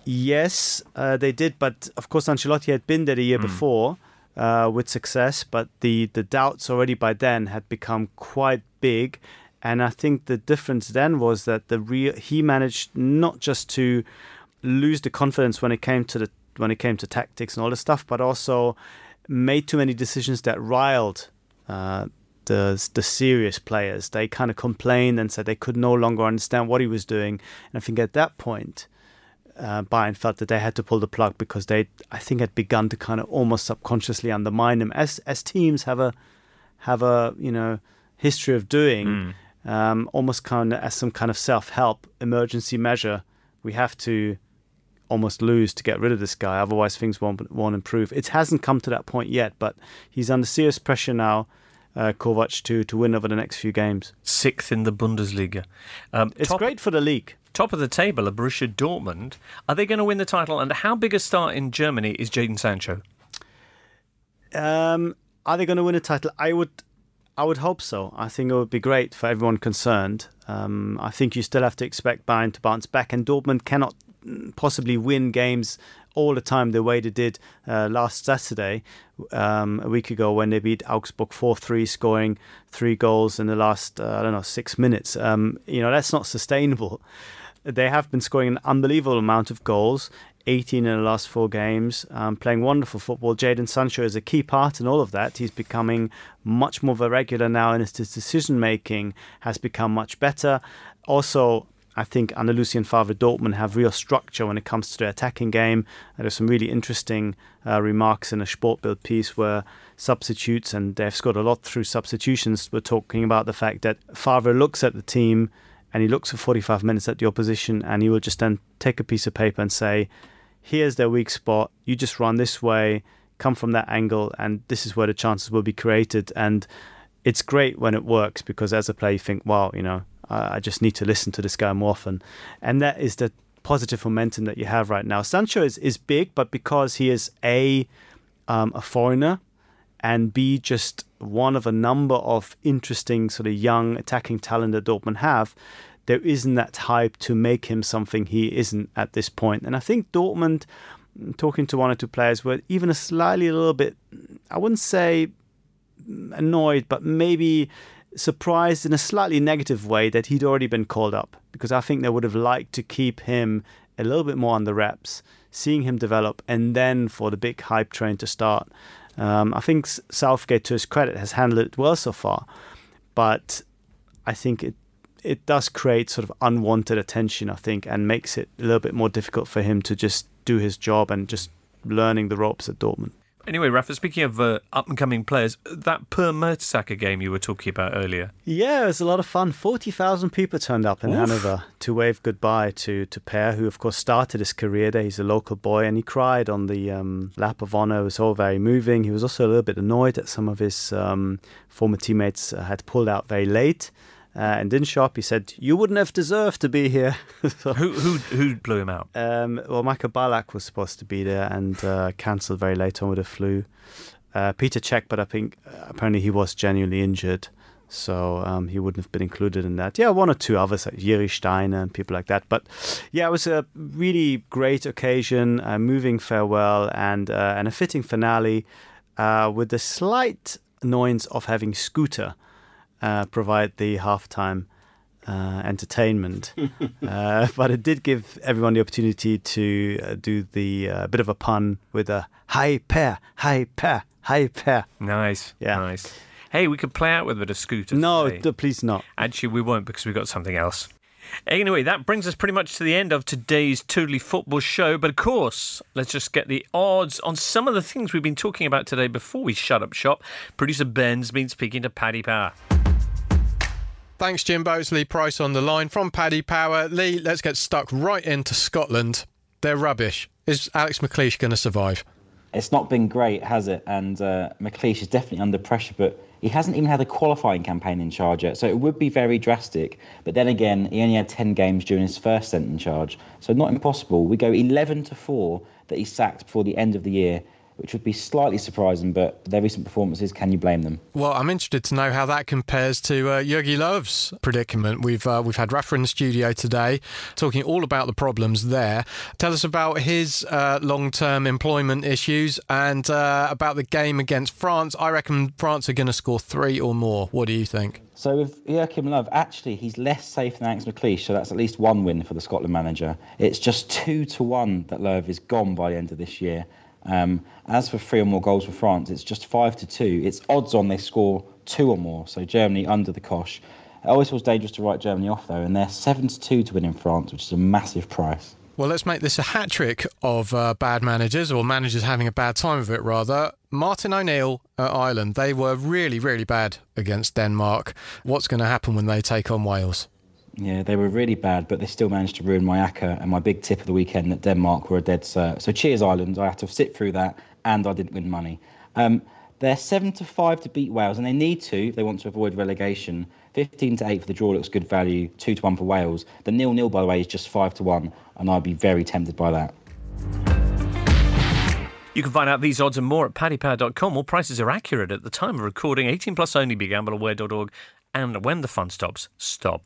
Yes, uh, they did, but of course Ancelotti had been there the year mm. before uh, with success, but the the doubts already by then had become quite big, and I think the difference then was that the real he managed not just to lose the confidence when it came to the when it came to tactics and all this stuff, but also made too many decisions that riled uh, the the serious players. They kind of complained and said they could no longer understand what he was doing, and I think at that point uh, Bayern felt that they had to pull the plug because they, I think, had begun to kind of almost subconsciously undermine them, as as teams have a have a you know history of doing, mm. um, almost kind of as some kind of self help emergency measure. We have to almost lose to get rid of this guy, otherwise things won't won't improve. It hasn't come to that point yet, but he's under serious pressure now. Uh, Kovac to to win over the next few games. Sixth in the Bundesliga. Um, it's top, great for the league. Top of the table are Borussia Dortmund. Are they going to win the title? And how big a star in Germany is Jadon Sancho? Um, are they going to win a title? I would, I would hope so. I think it would be great for everyone concerned. Um, I think you still have to expect Bayern to bounce back, and Dortmund cannot possibly win games all the time the way they did uh, last Saturday, um, a week ago, when they beat Augsburg 4 3, scoring three goals in the last, uh, I don't know, six minutes. Um, you know, that's not sustainable they have been scoring an unbelievable amount of goals. 18 in the last four games, um, playing wonderful football. Jadon Sancho is a key part in all of that. He's becoming much more of a regular now, and his decision making has become much better. Also, I think Under Lucien Favre Dortmund have real structure when it comes to their attacking game. There's some really interesting uh, remarks in a Sportbild piece where substitutes, and they've scored a lot through substitutions, were talking about the fact that Favre looks at the team and he looks for 45 minutes at the opposition and he will just then take a piece of paper and say, here's their weak spot. You just run this way, come from that angle, and this is where the chances will be created. And it's great when it works because as a player, you think, wow, you know, I just need to listen to this guy more often. And that is the positive momentum that you have right now. Sancho is, is big, but because he is A, um, a foreigner, and B, just one of a number of interesting sort of young attacking talent that Dortmund have, there isn't that hype to make him something he isn't at this point. And I think Dortmund, talking to one or two players, were even a slightly a little bit, I wouldn't say annoyed, but maybe surprised in a slightly negative way that he'd already been called up because I think they would have liked to keep him a little bit more on the reps, seeing him develop, and then for the big hype train to start. Um, I think Southgate, to his credit, has handled it well so far, but I think it it does create sort of unwanted attention. I think, and makes it a little bit more difficult for him to just do his job and just learning the ropes at Dortmund. Anyway, Rafa, speaking of uh, up and coming players, that Per Mertesacker game you were talking about earlier. Yeah, it was a lot of fun. 40,000 people turned up in Oof. Hanover to wave goodbye to, to Per, who, of course, started his career there. He's a local boy, and he cried on the um, lap of honor. It was all very moving. He was also a little bit annoyed that some of his um, former teammates uh, had pulled out very late uh, and up. He said, "You wouldn't have deserved to be here." so, who who who blew him out? Um, well, Michael Ballack was supposed to be there and uh, cancelled very late on with a flu. Uh, Peter Cech, but I think uh, apparently he was genuinely injured, so um, he wouldn't have been included in that. Yeah, one or two others like Jiri Štajner and people like that. But yeah, it was a really great occasion, a moving farewell, and uh, and a fitting finale uh, with the slight annoyance of having Scooter uh, provide the halftime uh, entertainment. uh, but it did give everyone the opportunity to uh, do the uh, bit of a pun with a high pair, high pair, high pair. Nice. Yeah. Nice. Hey, we could play out with a bit of scooter. No, d- please not. Actually, we won't because we've got something else. Anyway, that brings us pretty much to the end of today's Totally Football show. But of course, let's just get the odds on some of the things we've been talking about today before we shut up shop. Producer Ben's been speaking to Paddy Power. Thanks, Jimbo. It's Lee Price on the line from Paddy Power. Lee, let's get stuck right into Scotland. They're rubbish. Is Alex McLeish going to survive? It's not been great, has it? And uh, McLeish is definitely under pressure, but he hasn't even had a qualifying campaign in charge yet. So it would be very drastic. But then again, he only had 10 games during his first stint in charge. So not impossible. We go 11 to 4 that he's sacked before the end of the year which would be slightly surprising, but their recent performances, can you blame them? Well, I'm interested to know how that compares to uh, Jogi Löw's predicament. We've uh, we've had Rafa in the studio today talking all about the problems there. Tell us about his uh, long-term employment issues and uh, about the game against France. I reckon France are going to score three or more. What do you think? So with Joachim Löw, actually, he's less safe than Alex McLeish, so that's at least one win for the Scotland manager. It's just two to one that Löw is gone by the end of this year. Um, as for three or more goals for France, it's just five to two. It's odds on they score two or more. So Germany under the cosh. It always feels dangerous to write Germany off though, and they're seven to two to win in France, which is a massive price. Well, let's make this a hat trick of uh, bad managers, or managers having a bad time of it, rather. Martin O'Neill at Ireland, they were really, really bad against Denmark. What's going to happen when they take on Wales? Yeah, they were really bad, but they still managed to ruin my ACCA and my big tip of the weekend that Denmark were a dead cert. So cheers, Ireland. I had to sit through that, and I didn't win money. Um, they're seven to five to beat Wales, and they need to if they want to avoid relegation. Fifteen to eight for the draw looks good value. Two to one for Wales. The nil nil, by the way, is just five to one, and I'd be very tempted by that. You can find out these odds and more at paddypower.com. All prices are accurate at the time of recording. 18 plus only. BeGambleAware.org. And when the fun stops, stop.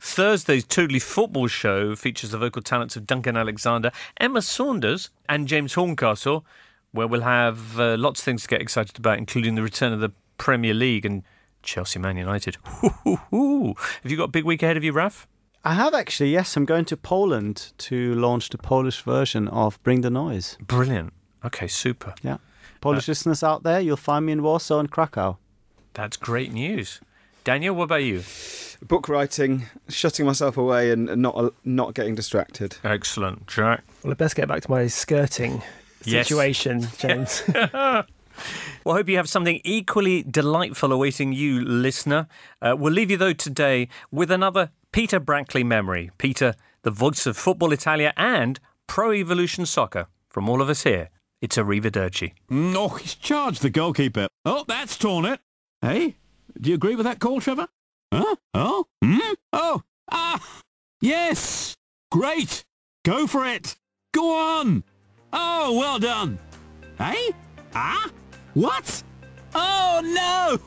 Thursday's Totally Football show features the vocal talents of Duncan Alexander, Emma Saunders, and James Horncastle, where we'll have uh, lots of things to get excited about, including the return of the Premier League and Chelsea Man United. Have you got a big week ahead of you, Raf? I have actually, yes. I'm going to Poland to launch the Polish version of Bring the Noise. Brilliant. Okay, super. Yeah. Polish uh, listeners out there, you'll find me in Warsaw and Krakow. That's great news. Daniel, what about you? book writing, shutting myself away, and, not not getting distracted. Excellent, Jack. Well, I best get back to my skirting situation, yes. James. well, I hope you have something equally delightful awaiting you, listener. Uh, we'll leave you, though, today with another Peter Brackley memory. Peter, the voice of Football Italia and Pro Evolution Soccer, from all of us here It's Arrivederci. Mm, Oh, he's charged the goalkeeper. Oh, that's torn it. Hey, do you agree with that call, Trevor? Huh? Oh? Hmm? Oh, ah, yes. Great. Go for it. Go on. Oh, well done. Hey? Ah? What? Oh, no.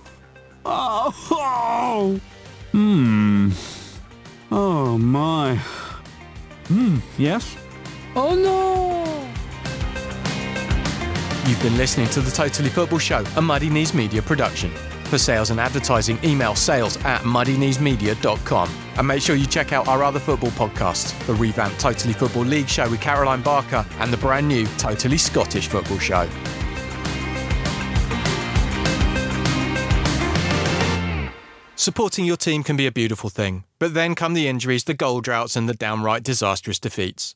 Oh, oh. Hmm. Oh, my. Hmm, yes? Oh, no. You've been listening to the Totally Football Show, a Muddy Knees Media production. For sales and advertising, email sales at muddykneesmedia.com. And make sure you check out our other football podcasts the revamped Totally Football League show with Caroline Barker and the brand new Totally Scottish Football Show. Supporting your team can be a beautiful thing, but then come the injuries, the goal droughts, and the downright disastrous defeats.